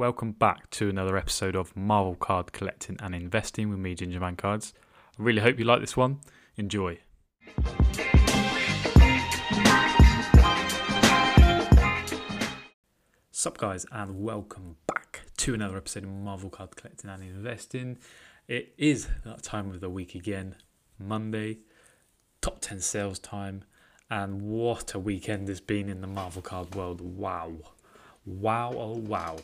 Welcome back to another episode of Marvel Card Collecting and Investing with me, Ginger Man Cards. I really hope you like this one. Enjoy. Sup, guys, and welcome back to another episode of Marvel Card Collecting and Investing. It is that time of the week again, Monday, top 10 sales time, and what a weekend it's been in the Marvel card world. Wow. Wow, oh wow.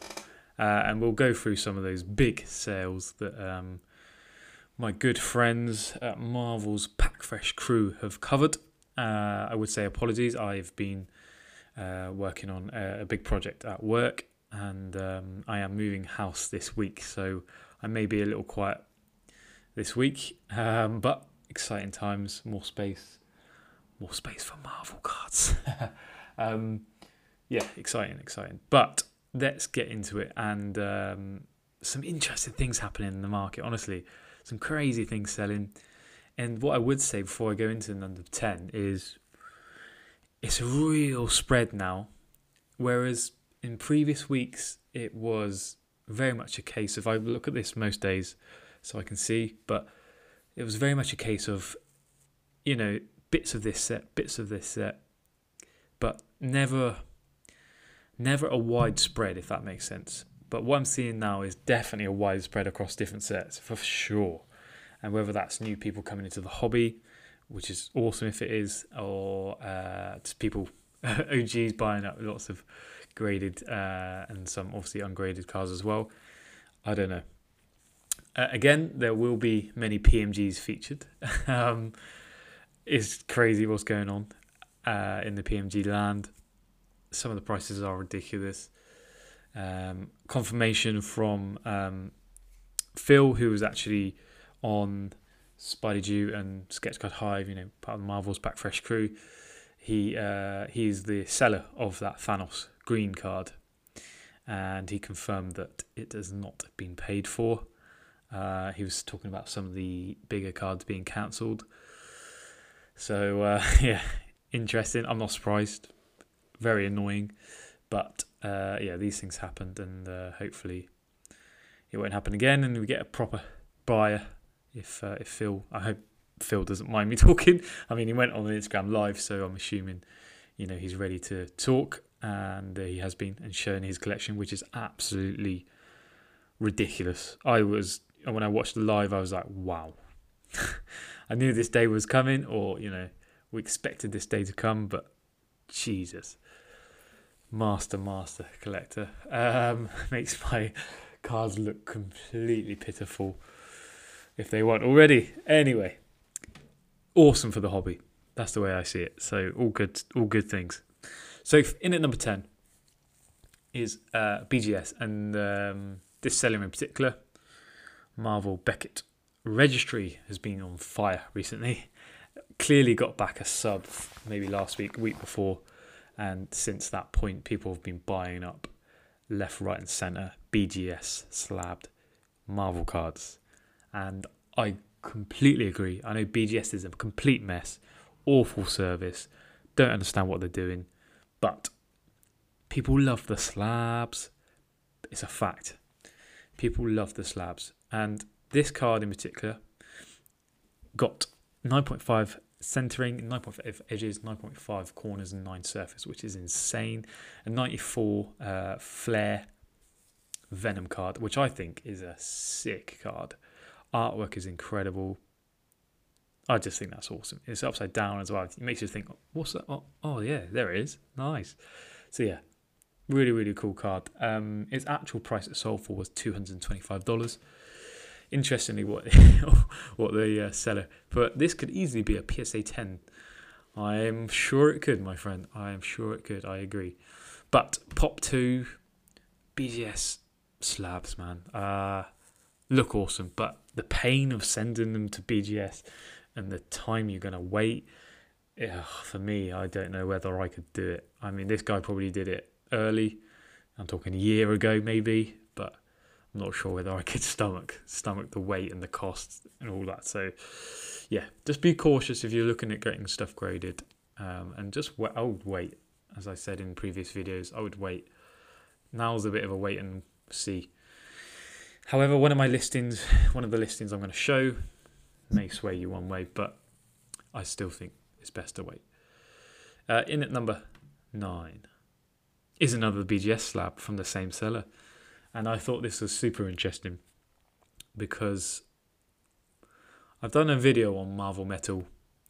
Uh, and we'll go through some of those big sales that um, my good friends at Marvel's Pack Fresh crew have covered. Uh, I would say apologies. I've been uh, working on a, a, big project at work, and um, I am moving house this week, so I may be a little quiet this week. Um, but exciting times, more space, more space for Marvel cards. um, yeah, exciting, exciting. But let's get into it, and um, some interesting things happening in the market. Honestly, some crazy things selling. And what I would say before I go into the number ten is it's a real spread now. Whereas in previous weeks, it was very much a case of I look at this most days so I can see, but it was very much a case of, you know, bits of this set, bits of this set, but never, never a widespread, if that makes sense. But what I'm seeing now is definitely a widespread across different sets for sure. And whether that's new people coming into the hobby, which is awesome if it is, or uh, just people OGs buying up lots of graded uh, and some obviously ungraded cars as well. I don't know. Uh, again, there will be many PMGs featured. um, it's crazy what's going on uh, in the PMG land. Some of the prices are ridiculous. Um, confirmation from um, Phil, who was actually on Spidey Jew and Sketchcard Hive, you know, part of Marvel's Pack Fresh crew. He uh, he's the seller of that Thanos green card, and he confirmed that it has not been paid for. Uh, he was talking about some of the bigger cards being cancelled. So uh, yeah, interesting. I'm not surprised. Very annoying, but uh, yeah, these things happened, and uh, hopefully it won't happen again, and we get a proper buyer if uh, if Phil, I hope Phil doesn't mind me talking. I mean, he went on Instagram live, so I'm assuming, you know, he's ready to talk, and uh, he has been and shown his collection, which is absolutely ridiculous. I was when I watched the live, I was like, wow. I knew this day was coming, or you know, we expected this day to come, but Jesus, master, master collector um, makes my cards look completely pitiful if they weren't already. Anyway, awesome for the hobby. That's the way I see it. So all good, all good things. So in at number ten is uh, BGS, and um, this seller in particular, Marvel Beckett Registry, has been on fire recently. Clearly got back a sub maybe last week, week before, and since that point, people have been buying up left, right, and centre BGS slabbed Marvel cards and I completely agree. I know BGS is a complete mess, awful service, don't understand what they're doing, but people love the slabs. It's a fact. People love the slabs, and this card in particular got 9.5 centering 9.5 edges 9.5 corners and 9 surface which is insane. A 94 uh, Fleer venom card which i think is a sick card. Artwork is incredible. I just think that's awesome. It's upside down as well. It makes you think what's that? Oh, oh yeah there it is. Nice. So yeah really really cool card. Um, its actual price it sold for was $225 Interestingly, what what the uh, seller, but this could easily be a PSA ten. I am sure it could, my friend. I am sure it could. I agree. But Pop two, BGS slabs, man. Uh, look awesome, but the pain of sending them to BGS and the time you're going to wait, ugh, for me, I don't know whether I could do it. I mean, this guy probably did it early. I'm talking a year ago, maybe, not sure whether I could stomach stomach the weight and the costs and all that. So, yeah, just be cautious if you're looking at getting stuff graded, um, and just I would wait. As I said in previous videos, I would wait. Now's a bit of a wait and See. However, one of my listings, one of the listings I'm going to show, may sway you one way, but I still think it's best to wait. Uh, in at number nine is another BGS slab from the same seller, and I thought this was super interesting because I've done a video on Marvel Metal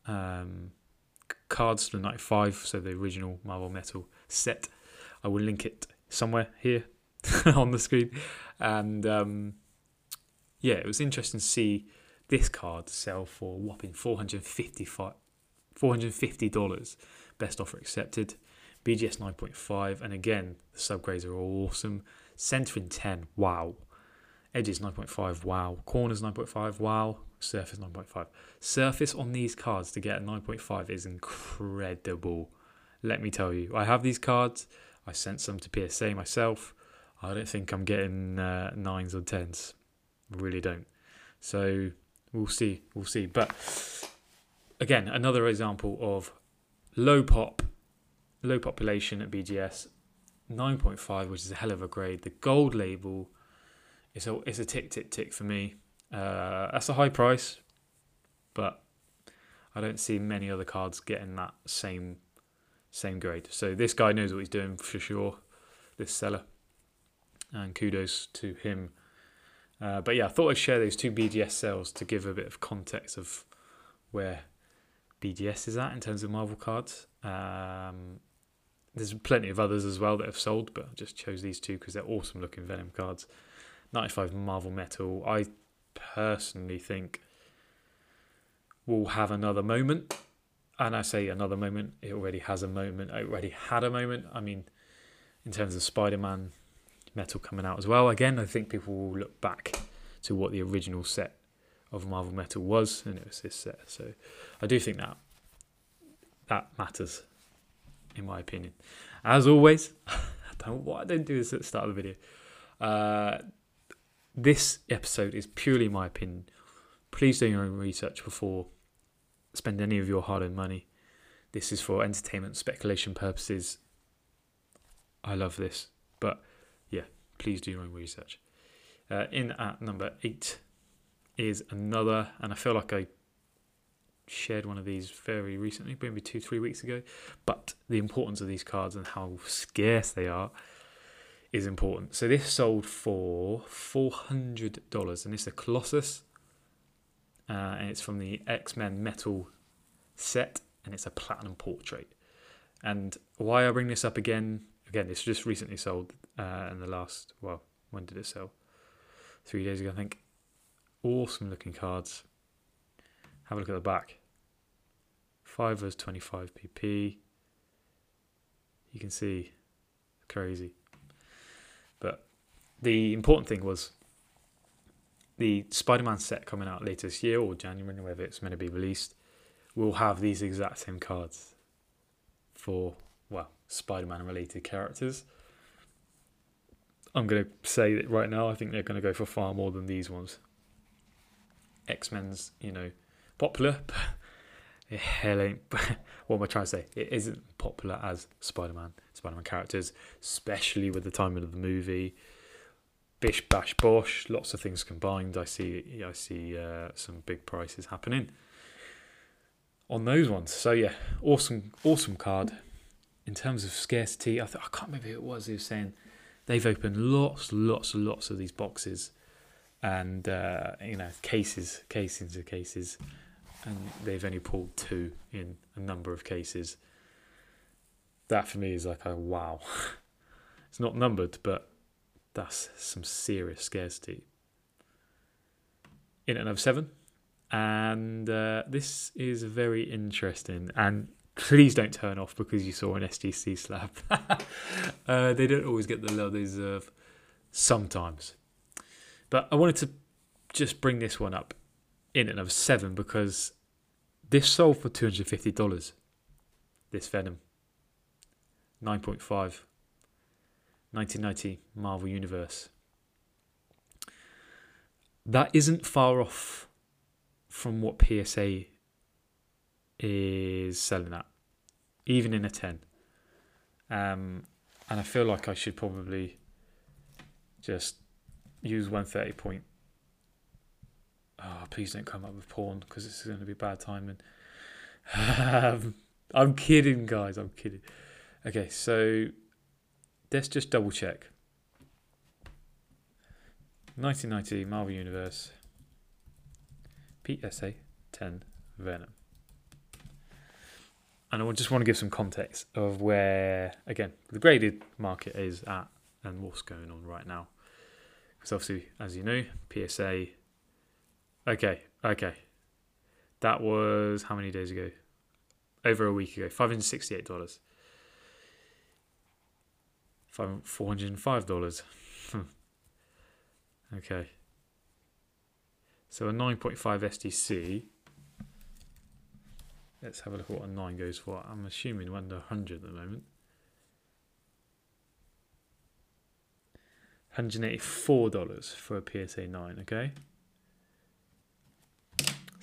um, cards from '95, so the original Marvel Metal set. I will link it somewhere here on the screen, and um, yeah, it was interesting to see this card sell for whopping 455 $450 best offer accepted. Bgs 9.5 and again the subgrades are all awesome centering 10 wow. Edges 9.5 wow. Corners 9.5 wow. Surface 9.5 surface on these cards to get a 9.5 is incredible. Let me tell you i have these cards. I sent some to psa myself. I don't think i'm getting uh, nines or tens. Really don't. So we'll see we'll see. But again another example of low pop low population at bgs 9.5 which is a hell of a grade. The gold label is a, it's a tick tick tick for me. Uh, that's a high price but i don't see many other cards getting that same same grade. So this guy knows what he's doing for sure this seller. And kudos to him. Uh, but yeah i thought i'd share those two bgs sales to give a bit of context of where BGS is at in terms of Marvel cards. Um, there's plenty of others as well that have sold, but I just chose these two because they're awesome looking Venom cards. 95 Marvel Metal, I personally think will have another moment. And I say another moment, it already has a moment, it already had a moment. I mean, in terms of Spider Man Metal coming out as well, again, I think people will look back to what the original set of Marvel Metal was, and it was this set. So I do think that that matters, in my opinion. As always, I don't what I didn't do this at the start of the video. Uh, this episode is purely my opinion. Please do your own research before spend any of your hard-earned money. This is for entertainment speculation purposes. I love this, but yeah, please do your own research. Uh, in at number eight is another, and I feel like I shared one of these very recently, maybe two, three weeks ago. But the importance of these cards and how scarce they are is important. So this sold for four hundred dollars, and it's a Colossus, uh, and it's from the X Men Metal set, and it's a platinum portrait. And why I bring this up again? Again, it's just recently sold uh, in the last. Well, when did it sell? Three days ago, I think awesome looking cards. Have a look at the back. Fivers 25 pp. You can see crazy. But the important thing was the Spider Man set coming out later this year or January, whether it's meant to be released, will have these exact same cards for, well, Spider Man related characters. I'm going to say that right now, I think they're going to go for far more than these ones. X Men's, you know, popular, hell ain't. what am I trying to say? It isn't popular as Spider Man, Spider Man characters, especially with the timing of the movie. Bish bash bosh, lots of things combined. I see, I see uh, some big prices happening on those ones. So yeah, awesome, awesome card. In terms of scarcity, I, th- I can't remember who it was. He was saying they've opened lots, lots, lots of these boxes and uh, you know cases, cases of cases, and they've only pulled two in a number of cases. That for me is like a wow. it's not numbered, but that's some serious scarcity. In at number seven, and uh, this is very interesting. And please don't turn off because you saw an SGC slab. uh, they don't always get the love they deserve. Sometimes, but I wanted to just bring this one up in and of seven because this sold for two hundred fifty dollars. This Venom, nine point five. 1990 Marvel Universe. That isn't far off from what PSA is selling at, even in a 10. Um, and I feel like I should probably just use 130 point. Oh, please don't come up with porn because it's going to be bad timing. Um, I'm kidding, guys. I'm kidding. Okay, so let's just double check. 1990 Marvel Universe PSA 10 Venom. And I just want to give some context of where, again, the graded market is at and what's going on right now. Because obviously, as you know, PSA. Okay, okay. That was how many days ago? Over a week ago. $568. Five $405. Hmm. okay. So a 9.5 SGC. Let's have a look at what a 9 goes for. I'm assuming under 100 at the moment. $184 for a PSA 9, okay?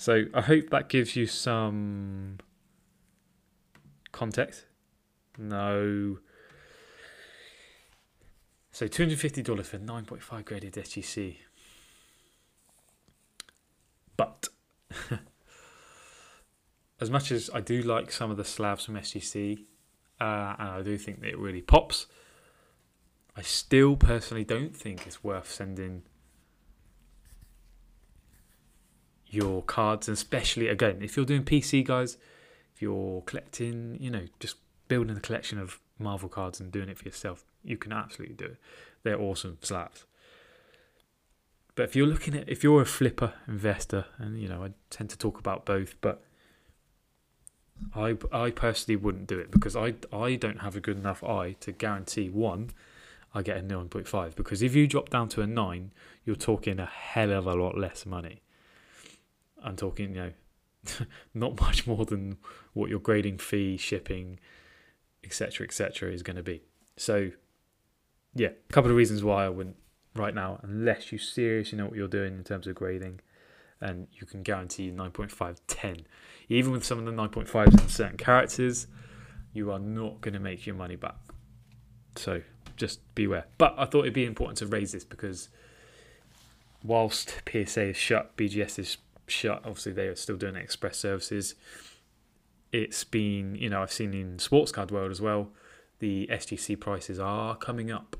So I hope that gives you some context. No. So $250 for 9.5 graded SGC. But as much as I do like some of the slabs from SGC, uh, and I do think that it really pops, I still personally don't think it's worth sending your cards, and especially again, if you're doing PC, guys, if you're collecting, you know, just building a collection of Marvel cards and doing it for yourself, you can absolutely do it. They're awesome slaps. But if you're looking at, if you're a flipper investor, and you know, I tend to talk about both, but I, I personally wouldn't do it because I, I don't have a good enough eye to guarantee one I get a 9.5 because if you drop down to a 9, you're talking a hell of a lot less money. I'm talking, you know, not much more than what your grading fee, shipping, etc., etc., is going to be. So, yeah, a couple of reasons why I wouldn't right now, unless you seriously know what you're doing in terms of grading, and you can guarantee 9.5, 10. Even with some of the 9.5s in certain characters, you are not going to make your money back. So, just beware. But I thought it'd be important to raise this because whilst PSA is shut, BGS is shut. Obviously, they are still doing express services. It's been, you know, I've seen in sports card world as well. The SGC prices are coming up.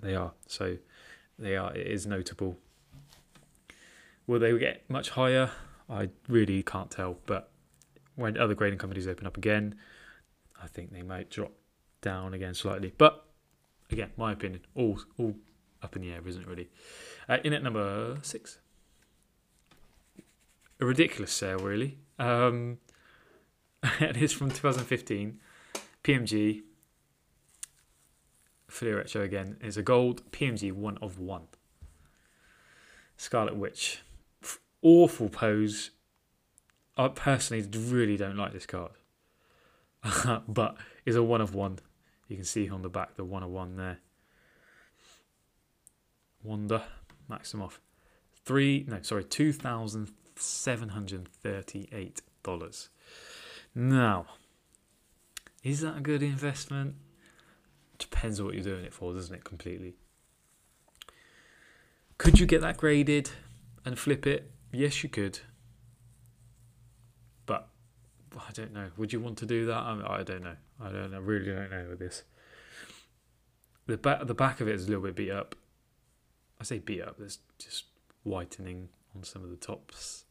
They are so they are. It is notable. Will they get much higher? I really can't tell. But when other grading companies open up again, I think they might drop down again slightly. But again, my opinion, all all up in the air, isn't it really? Uh, in at number six, a ridiculous sale, really. Um, and it's from 2015. PMG Fleer Retro again is a gold PMG one of one. Scarlet Witch, awful pose. I personally really don't like this card, but is a one of one. You can see on the back the one of one there. Wanda. Maximoff, three no sorry two thousand seven hundred thirty-eight dollars. Now, is that a good investment? Depends on what you're doing it for, doesn't it? Completely. Could you get that graded and flip it? Yes, you could. But I don't know. Would you want to do that? I, I don't know. I don't know. Really don't know with this. The back, the back of it is a little bit beat up. I say beat up. There's just whitening on some of the tops,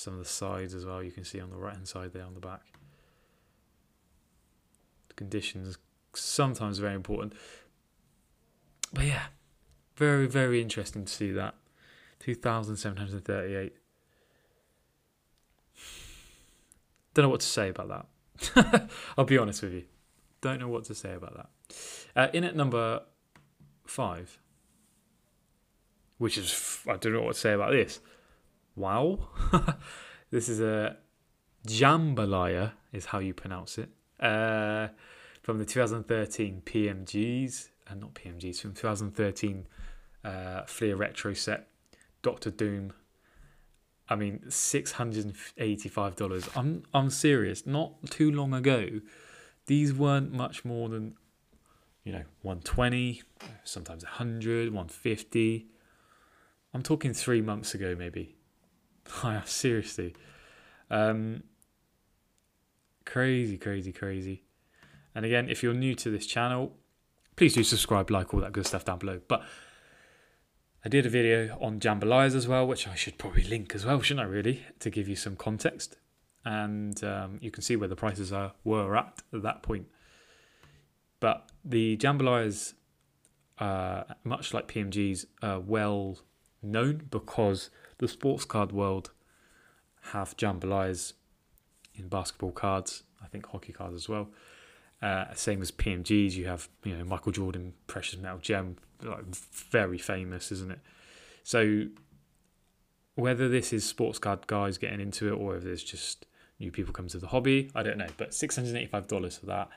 some of the sides as well. You can see on the right hand side there on the back. The conditions sometimes very important. But yeah, very very interesting to see that. Two thousand seven hundred thirty-eight. Don't know what to say about that. I'll be honest with you. Don't know what to say about that. Uh, in at number five, which is I don't know what to say about this. Wow, this is a jambalaya, is how you pronounce it. Uh, from the 2013 PMGs, and uh, not PMGs, from 2013 uh, Fleer Retro set, Doctor Doom. I mean, six hundred and eighty-five dollars. I'm I'm serious. Not too long ago, these weren't much more than you know, 120, sometimes 100, 150. I'm talking three months ago, maybe. Seriously. Um, crazy, crazy, crazy. And again, if you're new to this channel, please do subscribe, like all that good stuff down below. But I did a video on jambalayas as well, which I should probably link as well, shouldn't I? Really, to give you some context, and um, you can see where the prices are were at at that point. But the jambalayas, uh, much like PMGs, are well known because the sports card world have jambalayas in basketball cards. I think hockey cards as well. Uh, same as PMGs, you have you know Michael Jordan Precious Metal Gem, like very famous, isn't it? So whether this is sports card guys getting into it or if there's just new people come to the hobby, I don't know. But six hundred eighty five dollars for that,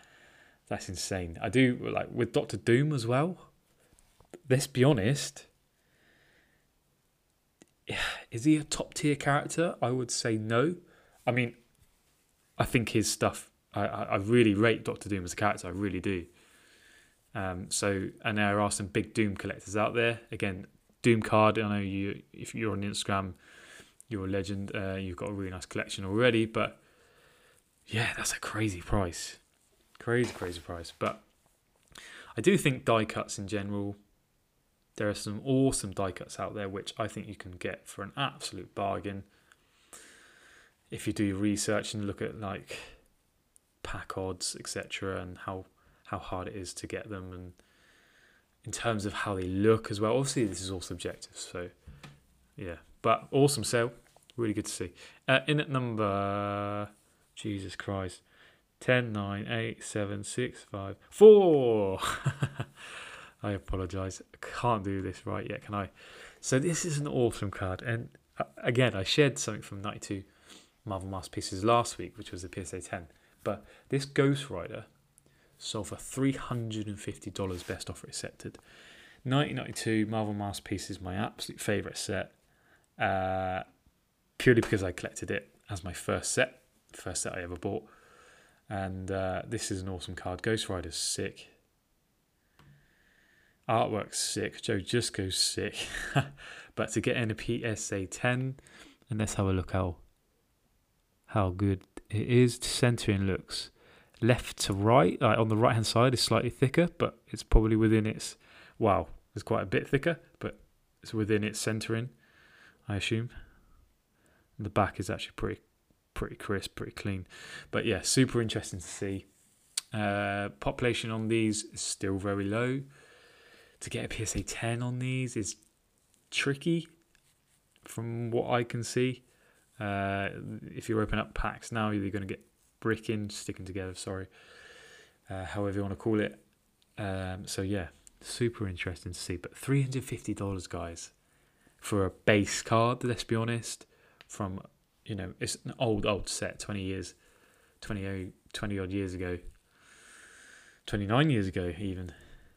that's insane. I do like with Doctor Doom as well. Let's be honest. Is he a top tier character? I would say no. I mean, I think his stuff I, I really rate Doctor Doom as a character. I really do. Um, so, and there are some big Doom collectors out there. Again, Doom card. I know you. If you're on Instagram, you're a legend. Uh, you've got a really nice collection already. But yeah, that's a crazy price. Crazy, crazy price. But I do think die cuts in general. There are some awesome die cuts out there, which I think you can get for an absolute bargain. If you do your research and look at like pack odds, etc., and how how hard it is to get them, and in terms of how they look as well. Obviously, this is all subjective, so yeah. But awesome sale, really good to see. Uh, in at number, Jesus Christ, 10, 9, 8, 7, 6, 5, 4. I apologise. Can't do this right yet, can I? So this is an awesome card, and uh, again, I shared something from 92 Marvel Masterpieces last week, which was the PSA 10. But this Ghost Rider sold for $350 best offer accepted. 1992 Marvel Masterpiece is my absolute favourite set, uh, purely because I collected it as my first set, first set I ever bought. And uh, this is an awesome card. Ghost Rider's sick. Artwork's sick. Joe just goes sick. but to get in a PSA 10, and let's have a look how how good it is. Centering looks left to right. Like on the right hand side is slightly thicker, but it's probably within its. Wow, it's quite a bit thicker, but it's within its centering, I assume. The back is actually pretty, pretty crisp, pretty clean. But yeah, super interesting to see. Uh, population on these is still very low. To get a PSA 10 on these is tricky, from what I can see. Uh, if you open up packs now, you're going to get bricking, sticking together, sorry, uh, however you want to call it. Um, so, yeah, super interesting to see. But $350, guys, for a base card, let's be honest, from, you know, it's an old, old set, 20 years, 20, 20 odd years ago, 29 years ago, even.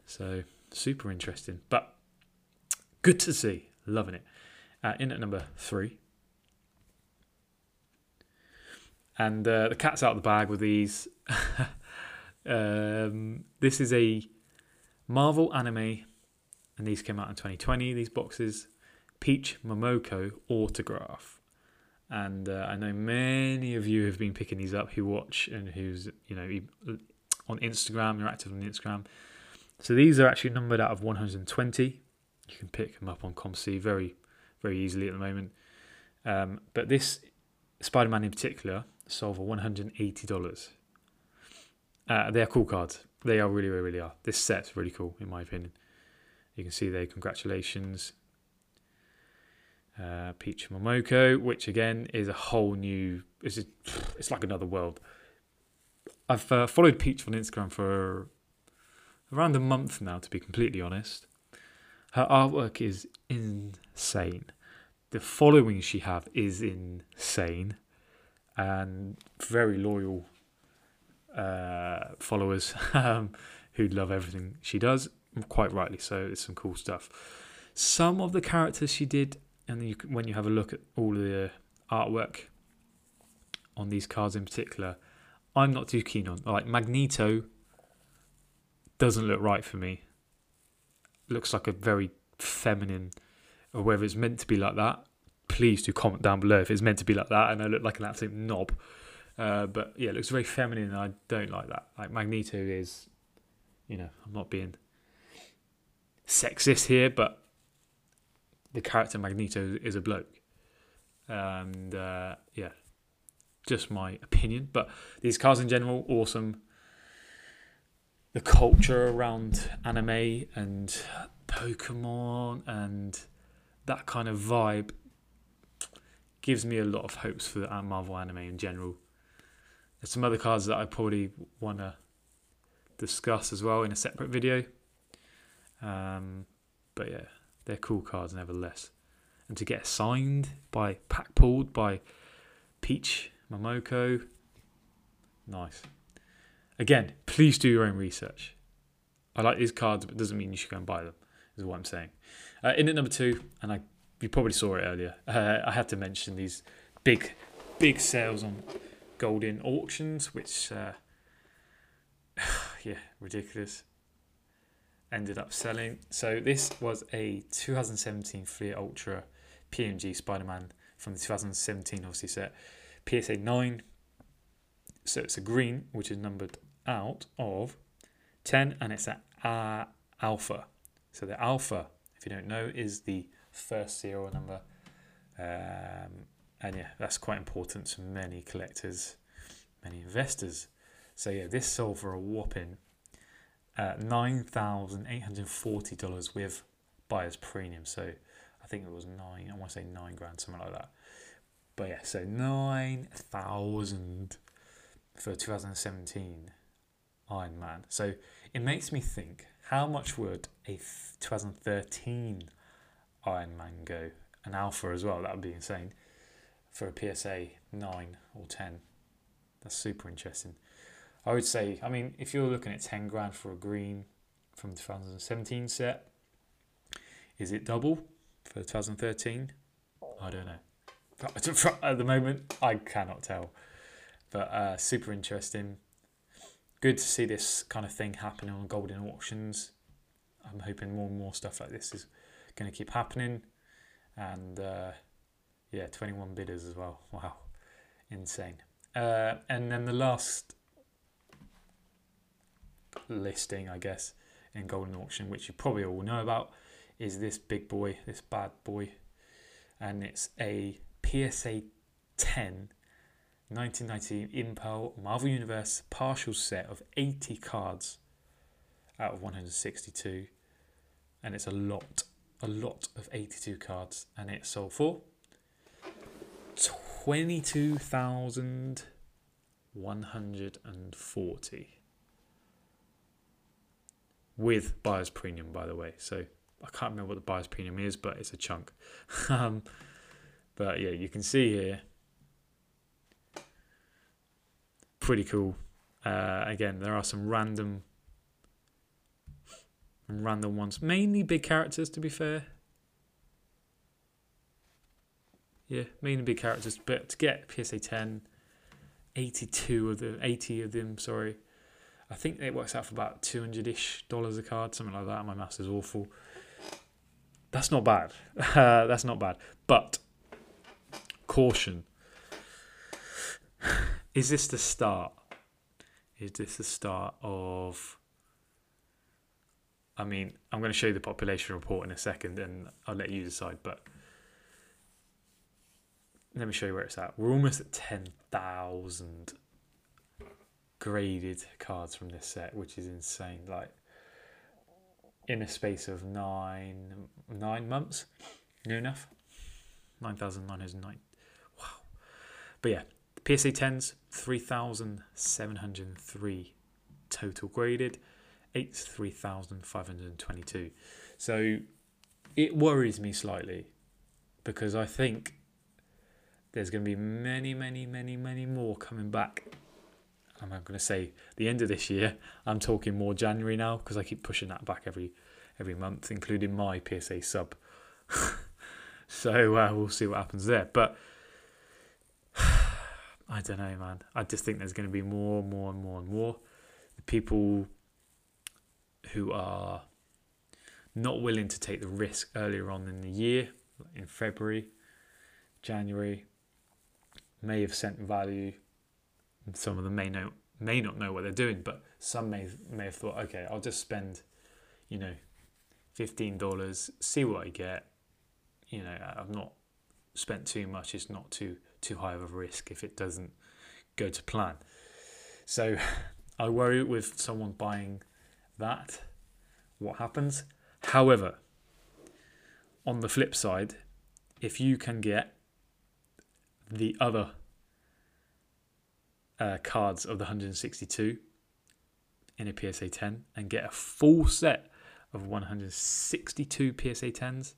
So, super interesting. But good to see. Loving it. Uh, in at number three, and uh, the cat's out of the bag with these. um, this is a Marvel anime, and these came out in 2020. These boxes, Peach Momoko autograph, and uh, I know many of you have been picking these up who watch and who's you know on Instagram. You're active on Instagram, so these are actually numbered out of 120. You can pick them up on COMC very, very easily at the moment. Um, but this Spider-Man in particular sold for $180. Uh, they're cool cards. They are really, really, really are. This set's really cool, in my opinion. You can see there, congratulations. Uh, Peach Momoko, which again is a whole new. It's, it's like another world. I've uh, followed Peach on Instagram for around a month now, to be completely honest. Her artwork is insane. The following she have is insane and very loyal uh, followers um, who love everything she does, quite rightly so. It's some cool stuff. Some of the characters she did, and you, when you have a look at all the artwork on these cards in particular, I'm not too keen on. Like Magneto, doesn't look right for me. Looks like a very feminine, or whether it's meant to be like that. Please do comment down below if it's meant to be like that, and I look like an absolute knob. Uh, but yeah, it looks very feminine, and I don't like that. Like Magneto is, you know, I'm not being sexist here, but the character Magneto is a bloke, and uh, yeah, just my opinion. But these cars in general, awesome. The culture around anime and Pokemon and that kind of vibe gives me a lot of hopes for the Marvel anime in general. There's some other cards that I probably want to discuss as well in a separate video. Um, but yeah, they're cool cards nevertheless. And to get signed by pack pulled by Peach Momoko, nice. Again, please do your own research. I like these cards, but it doesn't mean you should go and buy them. Is what I'm saying. Uh, in at number two, and I you probably saw it earlier. Uh, I had to mention these big, big sales on Goldin auctions, which uh, yeah, ridiculous. Ended up selling. So this was a 2017 Fleer Ultra PMG Spider-Man from the 2017 obviously set PSA 9. So it's a green, which is numbered out of 10, and it's at uh, alpha. So the alpha, if you don't know, is the first serial number. Um, and yeah, that's quite important to many collectors, many investors. So yeah, this sold for a whopping uh, nine thousand eight hundred forty dollars with buyer's premium. So I think it was nine. I want to say nine grand, something like that. But yeah, so nine thousand for 2017 Iron Man. So it makes me think: how much would a 2013 Iron Man go? An Alpha as well. That would be insane for a PSA 9 or 10. That's super interesting. I would say, I mean, if you're looking at 10 grand for a green from the 2017 set, is it double for 2013? I don't know. At the moment, I cannot tell. But uh, super interesting. Good to see this kind of thing happening on Goldin auctions. I'm hoping more and more stuff like this is going to keep happening. And uh, yeah, 21 bidders as well. Wow, insane. Uh, and then the last listing, I guess, in Goldin Auction, which you probably all know about, is this big boy, this bad boy. And it's a PSA 10 1990 Impel Marvel Universe partial set of 80 cards out of 162. And it's a lot, a lot of 82 cards. And it sold for 22,140 with buyer's premium, by the way. So I can't remember what the buyer's premium is, but it's a chunk. um, but yeah, you can see here. Pretty cool. Uh, again, there are some random, random ones, mainly big characters. To be fair, yeah, mainly big characters. But to get PSA 10, 82 of them, 80 of them, sorry, I think it works out for about 200 ish dollars a card, something like that. My maths is awful. That's not bad. Uh, that's not bad. But caution. Is this the start? Is this the start of. I mean, I'm going to show you the population report in a second and I'll let you decide, but let me show you where it's at. We're almost at 10,000 graded cards from this set, which is insane. Like in a space of nine nine months, near enough, nine thousand nine hundred nine. Wow. But yeah, PSA tens three thousand seven hundred three total graded, eight three thousand five hundred twenty two. So it worries me slightly because I think there's going to be many, many, many, many more coming back. I'm going to say the end of this year. I'm talking more January now because I keep pushing that back every every month, including my PSA sub. so uh, we'll see what happens there. But I don't know, man. I just think there's going to be more, and more, and more, and more. The people who are not willing to take the risk earlier on in the year, in February, January, may have sent value. Some of them may know may not know what they're doing, but some may may have thought, okay, I'll just spend, you know, fifteen dollars, see what I get. You know, I've not spent too much. It's not too too high of a risk if it doesn't go to plan. So I worry with someone buying that, what happens. However, on the flip side, if you can get the other uh, cards of the 162 in a PSA 10 and get a full set of 162 PSA 10s,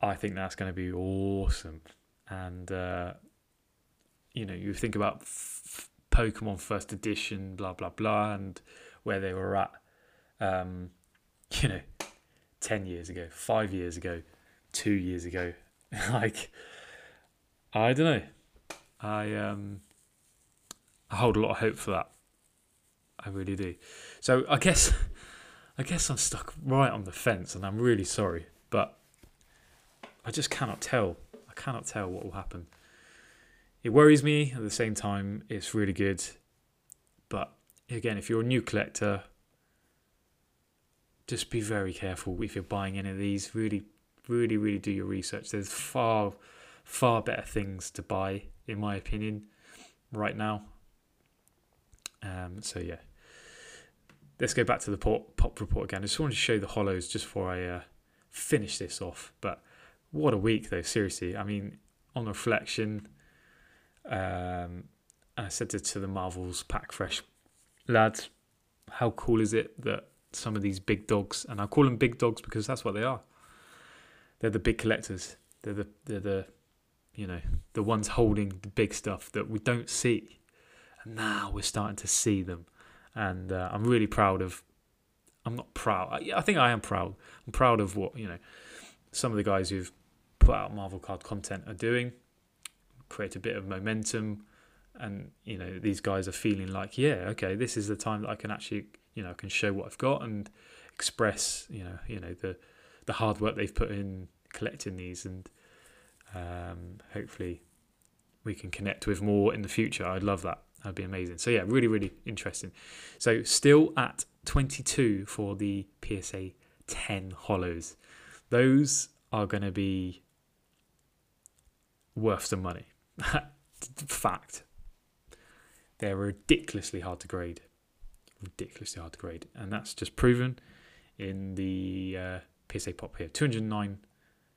I think that's going to be awesome. And, uh, you know, you think about f- Pokemon First Edition, blah, blah, blah, and where they were at, um, you know, 10 years ago, five years ago, two years ago. like, I don't know. I um I hold a lot of hope for that. I really do. So I guess I guess I'm stuck right on the fence and I'm really sorry, but I just cannot tell. I cannot tell what will happen. It worries me at the same time it's really good. But again, if you're a new collector, just be very careful if you're buying any of these. Really really really do your research. There's far far better things to buy, in my opinion, right now. Um, so yeah, let's go back to the pop, pop report again. I just wanted to show the holos just before I uh, finish this off. But what a week though, seriously. I mean, on reflection, um, I said to, to the Marvels Pack Fresh lads, how cool is it that some of these big dogs, and I call them big dogs because that's what they are. They're the big collectors. They're the they're the you know, the ones holding the big stuff that we don't see. And now we're starting to see them. And uh, I'm really proud of, I'm not proud, I, I think I am proud. I'm proud of what, you know, some of the guys who've put out Marvel card content are doing, create a bit of momentum. And, you know, these guys are feeling like, yeah, okay, this is the time that I can actually, you know, can show what I've got and express, you know, you know, the, the hard work they've put in collecting these and um, hopefully we can connect with more in the future. I'd love that. That'd be amazing. So yeah, really, really interesting. So still at 22 for the PSA 10 holos. Those are going to be worth some money. Fact. They're ridiculously hard to grade. Ridiculously hard to grade. And that's just proven in the uh, PSA pop here. 209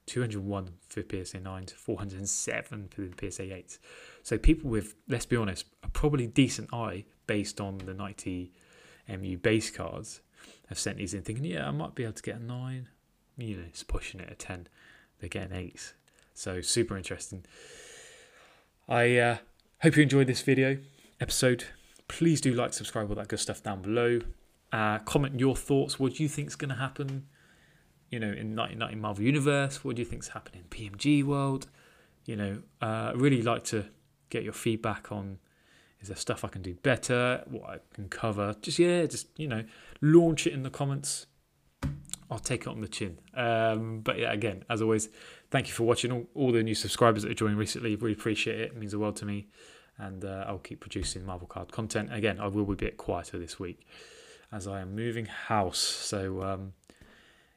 201 for PSA 9s, 407 for the PSA 8s. So people with, let's be honest, a probably decent eye based on the 90 MU base cards have sent these in thinking, yeah, I might be able to get a 9. You know, it's pushing it a 10. They're getting 8s. So super interesting. I uh, hope you enjoyed this video episode. Please do like, subscribe, all that good stuff down below. Uh, comment your thoughts. What do you think is going to happen? you know, in 1990 Marvel Universe? What do you think is happening in PMG world? You know, uh, really like to get your feedback on is there stuff I can do better, what I can cover. Just yeah, just you know, launch it in the comments. I'll take it on the chin. Um, but yeah, again, as always, thank you for watching. All, all the new subscribers that are joining recently, really appreciate it. It means the world to me. And uh, I'll keep producing Marvel card content. Again, I will be a bit quieter this week as I am moving house. So um,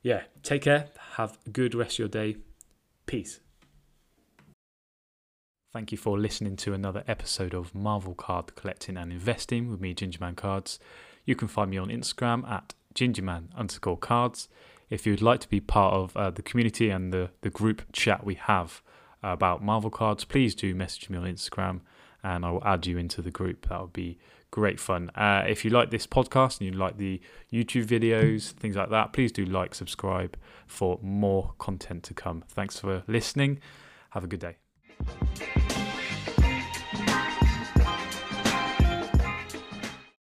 yeah, take care. Have a good rest of your day. Peace. Thank you for listening to another episode of Marvel Card Collecting and Investing with me, Gingerman Cards. You can find me on Instagram at gingerman underscore cards. If you'd like to be part of uh, the community and the, the group chat we have about Marvel cards, please do message me on Instagram and I will add you into the group. That would be great fun. Uh, if you like this podcast and you like the YouTube videos, things like that, please do like, subscribe for more content to come. Thanks for listening. Have a good day.